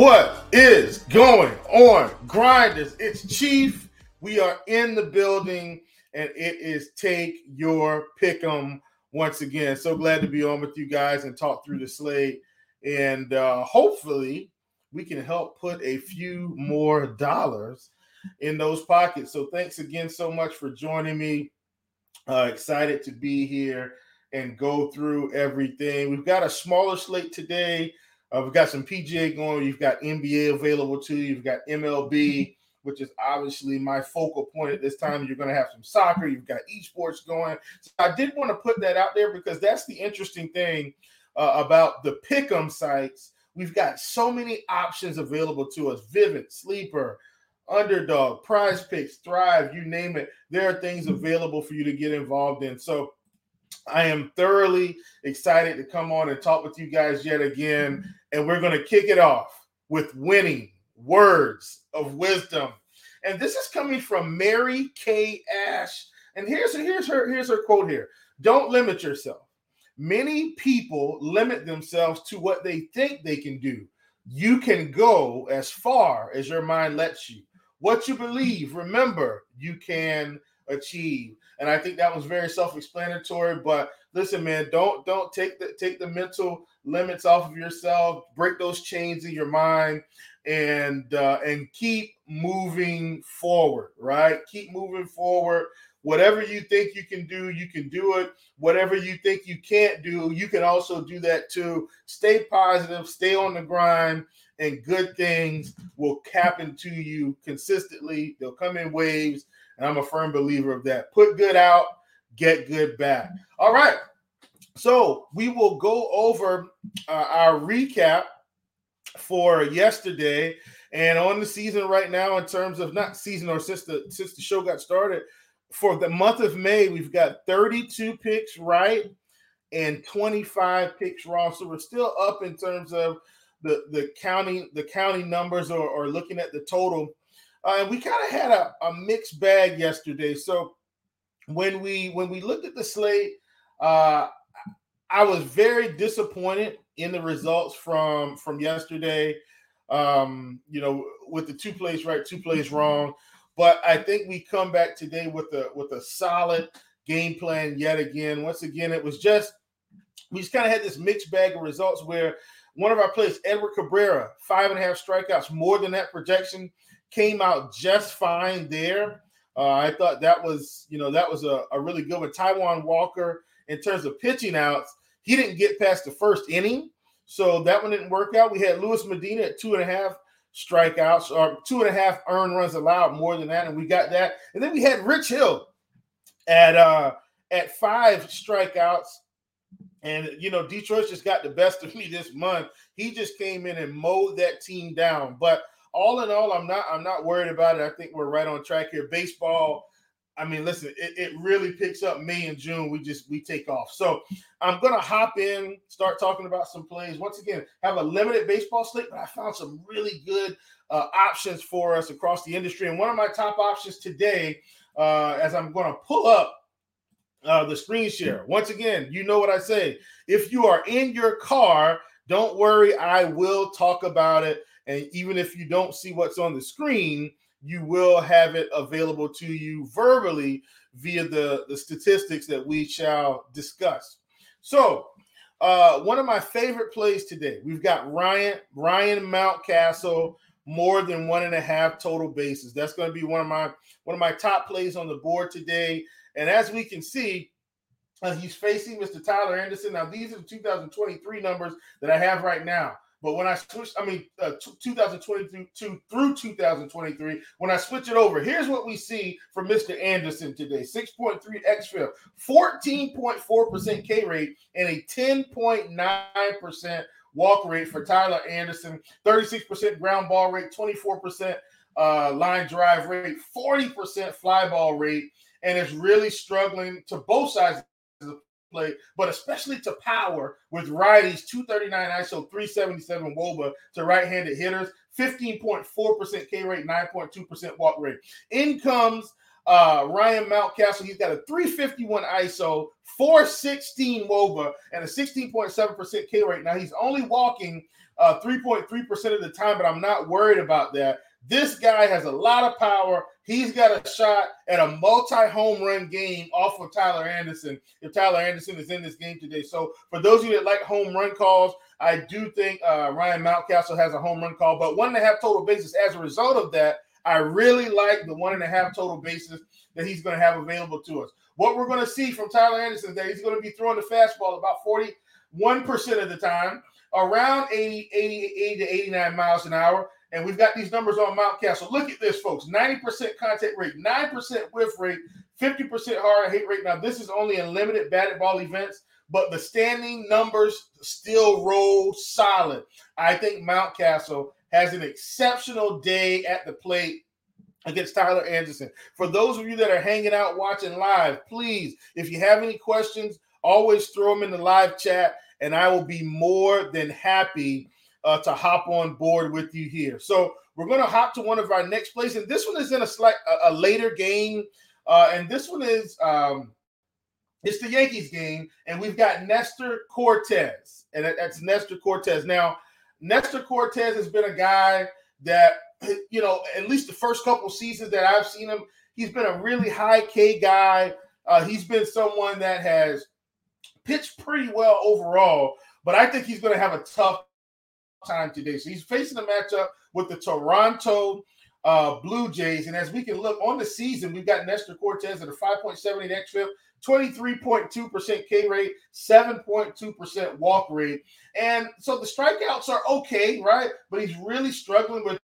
What is going on, grinders? It's Chief. We are in the building, and it is Take Your Pick'em once again. So glad to be on with you guys and talk through the slate, and uh, hopefully we can help put a few more dollars in those pockets. So thanks again so much for joining me. Uh, excited to be here and go through everything. We've got a smaller slate today. Uh, we've got some PGA going. You've got NBA available too. You've got MLB, which is obviously my focal point at this time. You're going to have some soccer. You've got esports going. So I did want to put that out there because that's the interesting thing uh, about the pick'em sites. We've got so many options available to us: Vivid, Sleeper, Underdog, Prize Picks, Thrive, you name it. There are things available for you to get involved in. So I am thoroughly excited to come on and talk with you guys yet again. And we're going to kick it off with winning words of wisdom. And this is coming from Mary Kay Ash. And here's here's her here's her quote here. Don't limit yourself. Many people limit themselves to what they think they can do. You can go as far as your mind lets you. What you believe, remember, you can achieve. And I think that was very self-explanatory. But listen, man, don't don't take the take the mental limits off of yourself. Break those chains in your mind, and uh, and keep moving forward. Right, keep moving forward. Whatever you think you can do, you can do it. Whatever you think you can't do, you can also do that too. Stay positive, stay on the grind, and good things will happen to you consistently. They'll come in waves and I'm a firm believer of that. Put good out, get good back. All right. So we will go over uh, our recap for yesterday and on the season right now in terms of not season or since the since the show got started for the month of May we've got 32 picks right and 25 picks wrong so we're still up in terms of the the county the county numbers or, or looking at the total uh, and we kind of had a, a mixed bag yesterday. So when we when we looked at the slate, uh, I was very disappointed in the results from from yesterday. Um, you know, with the two plays right, two plays wrong. But I think we come back today with a with a solid game plan yet again. Once again, it was just we just kind of had this mixed bag of results where one of our plays, Edward Cabrera, five and a half strikeouts, more than that projection came out just fine there. Uh, I thought that was, you know, that was a, a really good one. Taijuan Walker, in terms of pitching outs, he didn't get past the first inning. So that one didn't work out. We had Luis Medina at two and a half strikeouts or two and a half earned runs allowed, more than that. And we got that. And then we had Rich Hill at uh at five strikeouts. And you know, Detroit just got the best of me this month. He just came in and mowed that team down. But all in all, I'm not I'm not worried about it. I think we're right on track here. Baseball, I mean, listen, it, it really picks up May and June. We just we take off. So I'm gonna hop in, start talking about some plays. Once again, have a limited baseball slate, but I found some really good uh, options for us across the industry. And one of my top options today, uh, as I'm gonna pull up uh, the screen share. Once again, you know what I say. If you are in your car, don't worry, I will talk about it and even if you don't see what's on the screen, you will have it available to you verbally via the, the statistics that we shall discuss. So, uh, one of my favorite plays today, we've got Ryan Ryan Mountcastle more than one and a half total bases. That's going to be one of my one of my top plays on the board today. And as we can see, uh, he's facing Mr. Tyler Anderson. Now, these are the 2023 numbers that I have right now. But when I switch, I mean, uh, 2022 through 2023, when I switch it over, here's what we see from Mr. Anderson today 6.3 xFIP, 14.4% K rate, and a 10.9% walk rate for Tyler Anderson, 36% ground ball rate, 24% uh, line drive rate, 40% fly ball rate, and is really struggling to both sides play, but especially to power with righties 239 ISO 377 Woba to right-handed hitters, 15.4% K rate, 9.2% walk rate. In comes Uh, Ryan Mountcastle, he's got a 351 ISO, 416 WOBA, and a 16.7% K rate. Now he's only walking uh, 3.3% of the time, but I'm not worried about that. This guy has a lot of power. He's got a shot at a multi home run game off of Tyler Anderson if Tyler Anderson is in this game today. So, for those of you that like home run calls, I do think uh, Ryan Mountcastle has a home run call, but one and a half total bases. As a result of that, I really like the one and a half total bases that he's going to have available to us. What we're going to see from Tyler Anderson is that he's going to be throwing the fastball about 41% of the time, around 80, 80, 80 to 89 miles an hour. And we've got these numbers on Mountcastle. Look at this, folks 90% contact rate, 9% whiff rate, 50% hard hit rate. Now, this is only in limited batted ball events, but the standing numbers still roll solid. I think Mountcastle has an exceptional day at the plate against Tyler Anderson. For those of you that are hanging out watching live, please, if you have any questions, always throw them in the live chat, and I will be more than happy uh, to hop on board with you here. So we're going to hop to one of our next plays, and this one is in a slight a, a later game, uh, and this one is um, it's the Yankees game, and we've got Nestor Cortes, and that's Nestor Cortes. Now, Nestor Cortes has been a guy that you know, at least the first couple seasons that I've seen him, he's been a really high K guy. Uh, he's been someone that has pitched pretty well overall, but I think he's going to have a tough time today. So he's facing a matchup with the Toronto uh, Blue Jays. And as we can look on the season, we've got Nestor Cortes at a 5.78 xFIP, 23.2% K rate, 7.2% walk rate. And so the strikeouts are okay, right? But he's really struggling with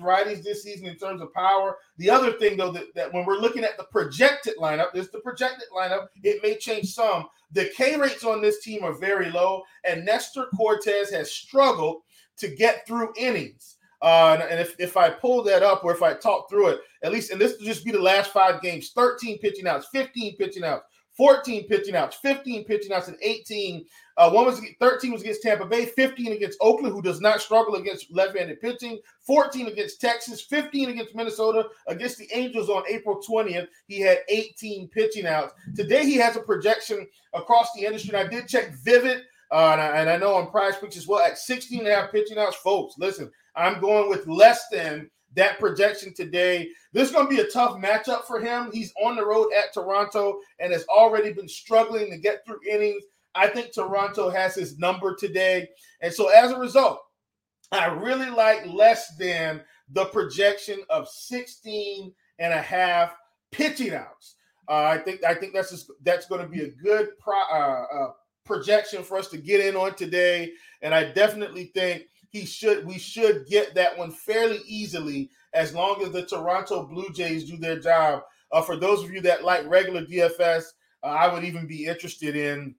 righties this season in terms of power. The other thing, though, that, that when we're looking at the projected lineup, this the projected lineup, it may change some. The K rates on this team are very low, and Nestor Cortes has struggled to get through innings. Uh, and if, if I pull that up or if I talk through it, at least, and this will just be the last five games 13 pitching outs, 15 pitching outs, 14 pitching outs, 15 pitching outs, and 18. Uh, one was 13 was against Tampa Bay, 15 against Oakland, who does not struggle against left-handed pitching, 14 against Texas, 15 against Minnesota, against the Angels on April 20th. He had 18 pitching outs. Today he has a projection across the industry. And I did check Vivid, uh, and, I, and I know on Prize Picks as well at 16 and a half pitching outs. Folks, listen, I'm going with less than that projection today. This is going to be a tough matchup for him. He's on the road at Toronto and has already been struggling to get through innings. I think Toronto has his number today. And so as a result, I really like less than the projection of 16 and a half pitching outs. Uh, I think I think that's just, that's going to be a good pro, uh, uh, projection for us to get in on today, and I definitely think he should we should get that one fairly easily as long as the Toronto Blue Jays do their job. Uh, for those of you that like regular DFS, uh, I would even be interested in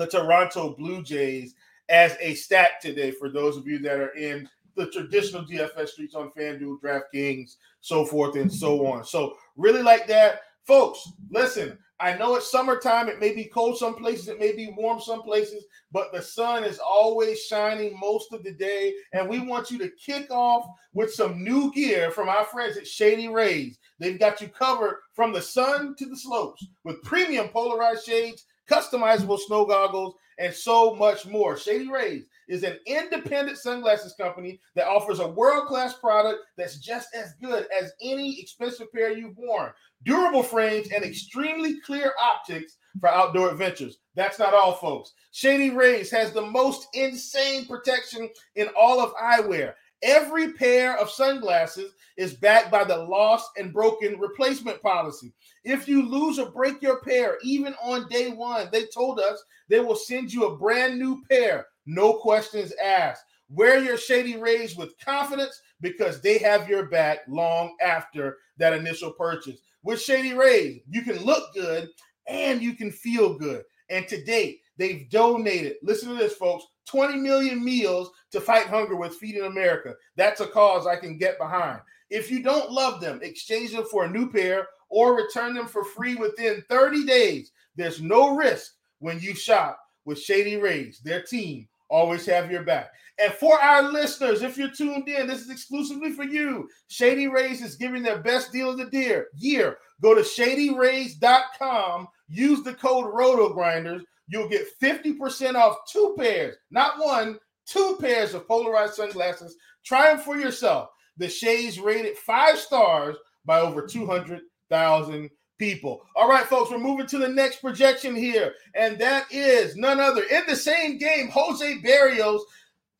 the Toronto Blue Jays as a stack today. For those of you that are in the traditional DFS streets on FanDuel, DraftKings, so forth and so on. So really like that, folks. Listen, I know it's summertime. It may be cold some places, it may be warm some places, but the sun is always shining most of the day. And we want you to kick off with some new gear from our friends at Shady Rays. They've got you covered from the sun to the slopes with premium polarized shades, customizable snow goggles, and so much more. Shady Rays is an independent sunglasses company that offers a world class product that's just as good as any expensive pair you've worn. Durable frames and extremely clear optics for outdoor adventures. That's not all, folks. Shady Rays has the most insane protection in all of eyewear. Every pair of sunglasses is backed by the lost and broken replacement policy. If you lose or break your pair, even on day one, they told us they will send you a brand new pair, no questions asked. Wear your Shady Rays with confidence because they have your back long after that initial purchase. With Shady Rays, you can look good and you can feel good. And to date, they've donated, listen to this, folks, 20 million meals to fight hunger with Feeding America. That's a cause I can get behind. If you don't love them, exchange them for a new pair or return them for free within 30 days. There's no risk when you shop with Shady Rays. Their team always have your back. And for our listeners, if you're tuned in, this is exclusively for you. Shady Rays is giving their best deal of the year. Year. Go to shadyrays.com. Use the code RotoGrinders. You'll get 50% off two pairs, not one, two pairs of polarized sunglasses. Try them for yourself. The shades rated five stars by over 200,000 people. All right, folks, we're moving to the next projection here, and that is none other in the same game, Jose Berrios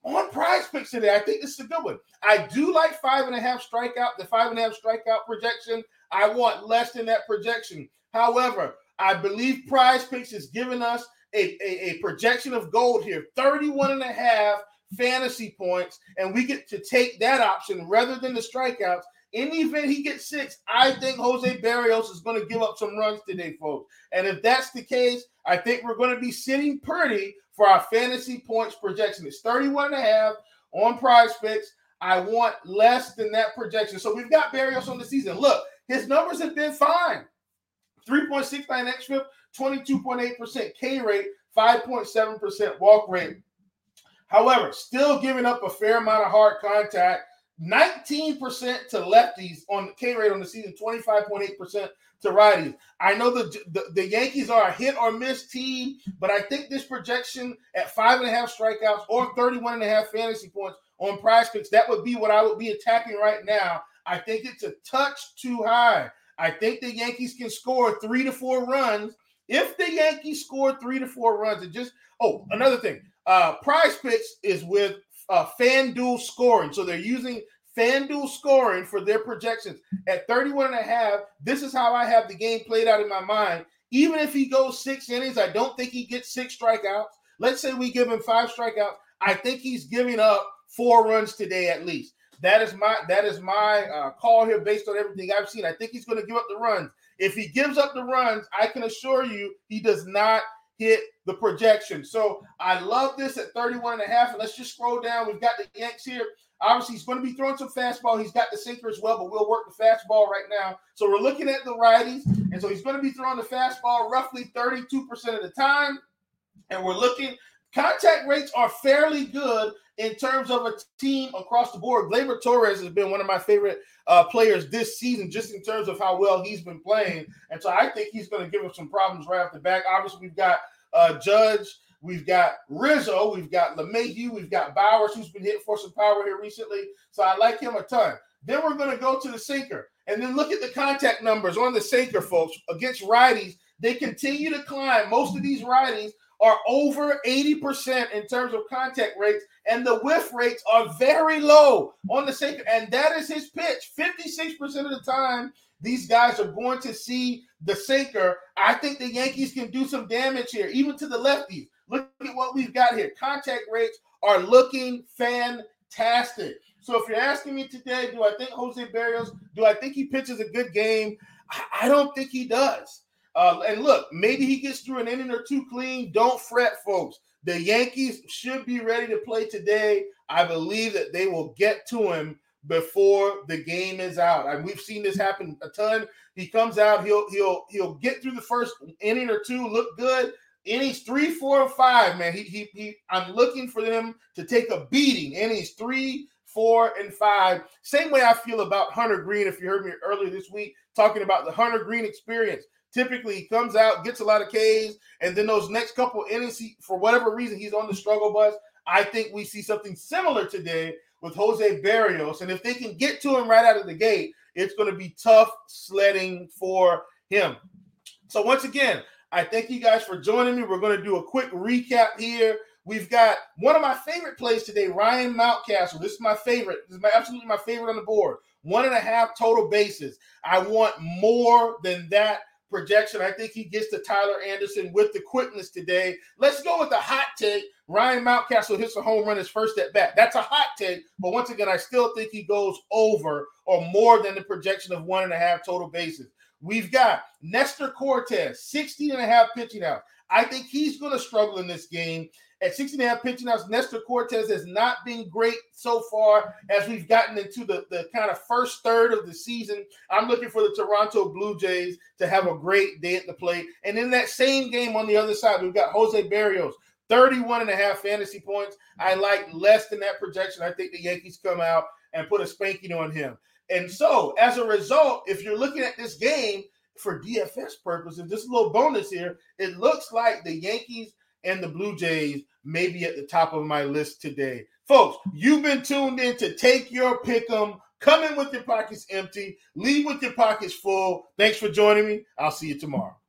on prize picks today. I think this is a good one. I do like five and a half strikeout, the five and a half strikeout projection. I want less than that projection. However, I believe prize picks is giving us a, a, a projection of gold here 31 and a half fantasy points, and we get to take that option rather than the strikeouts. In the event he gets six, I think Jose Berrios is going to give up some runs today, folks. And if that's the case, I think we're going to be sitting pretty for our fantasy points projection. It's 31 and a half on prize picks. I want less than that projection. So we've got Berrios on the season. Look, his numbers have been fine. 3.69 xFIP, 22.8% K rate, 5.7% walk rate. However, still giving up a fair amount of hard contact. 19% to lefties on the K rate on the season, 25.8% to righties. I know the, the, the Yankees are a hit or miss team, but I think this projection at five and a half strikeouts or 31 and a half fantasy points on prize picks, that would be what I would be attacking right now. I think it's a touch too high. I think the Yankees can score three to four runs. If the Yankees score three to four runs, it just oh, another thing, uh, Prize Picks is with uh, FanDuel scoring, so they're using FanDuel scoring for their projections at 31 and a half. This is how I have the game played out in my mind. Even if he goes six innings, I don't think he gets six strikeouts. Let's say we give him five strikeouts. I think he's giving up four runs today at least. That is my that is my uh, call here based on everything I've seen. I think he's going to give up the runs. If he gives up the runs, I can assure you he does not hit the projection. So I love this at 31 and a half. And let's just scroll down. We've got the Yanks here. Obviously, he's going to be throwing some fastball. He's got the sinker as well, but we'll work the fastball right now. So we're looking at the righties. And so he's going to be throwing the fastball roughly 32% of the time. And we're looking, contact rates are fairly good in terms of a team across the board. Gleyber Torres has been one of my favorite uh, players this season, just in terms of how well he's been playing. And so I think he's going to give us some problems right off the back. Obviously, we've got uh, Judge, we've got Rizzo, we've got LeMahieu, we've got Bauers, who's been hitting for some power here recently. So I like him a ton. Then we're going to go to the sinker. And then look at the contact numbers on the sinker, folks. Against righties, they continue to climb. Most of these righties are over 80% in terms of contact rates, and the whiff rates are very low on the sinker. And that is his pitch. 56% of the time, these guys are going to see the sinker. I think the Yankees can do some damage here, even to the lefties. Look at what we've got here. Contact rates are looking fantastic. So if you're asking me today, do I think Jose Berrios, do I think he pitches a good game? I don't think he does. Uh, and look, maybe he gets through an inning or two clean. Don't fret, folks. The Yankees should be ready to play today. I believe that they will get to him before the game is out. And we've seen this happen a ton. He comes out, he'll he'll he'll get through the first inning or two, look good. Innings three, four, and five, man. He, he, he I'm looking for them to take a beating. Innings three, four, and five. Same way I feel about Hunter Greene. If you heard me earlier this week talking about the Hunter Greene experience, Typically, comes out, gets a lot of Ks, and then those next couple innings, he, for whatever reason, he's on the struggle bus. I think we see something similar today with Jose Berrios. And if they can get to him right out of the gate, it's going to be tough sledding for him. So, once again, I thank you guys for joining me. We're going to do a quick recap here. We've got one of my favorite plays today, Ryan Mountcastle. This is my favorite. This is my absolutely my favorite on the board. One and a half total bases. I want more than that projection. I think he gets to Tyler Anderson with the quickness today. Let's go with the hot take. Ryan Mountcastle hits a home run his first at bat. That's a hot take, but once again, I still think he goes over or more than the projection of one and a half total bases. We've got Nestor Cortes, 16 and a half pitching out. I think he's going to struggle in this game. At 16 and a half pitching outs, Nestor Cortes has not been great so far as we've gotten into the, the kind of first third of the season. I'm looking for the Toronto Blue Jays to have a great day at the plate. And in that same game on the other side, we've got Jose Berrios, 31 and a half fantasy points. I like less than that projection. I think the Yankees come out and put a spanking on him. And so, as a result, if you're looking at this game for DFS purposes, is a little bonus here, it looks like the Yankees and the Blue Jays may be at the top of my list today. Folks, you've been tuned in to take your pick 'em. Come in with your pockets empty, leave with your pockets full. Thanks for joining me. I'll see you tomorrow.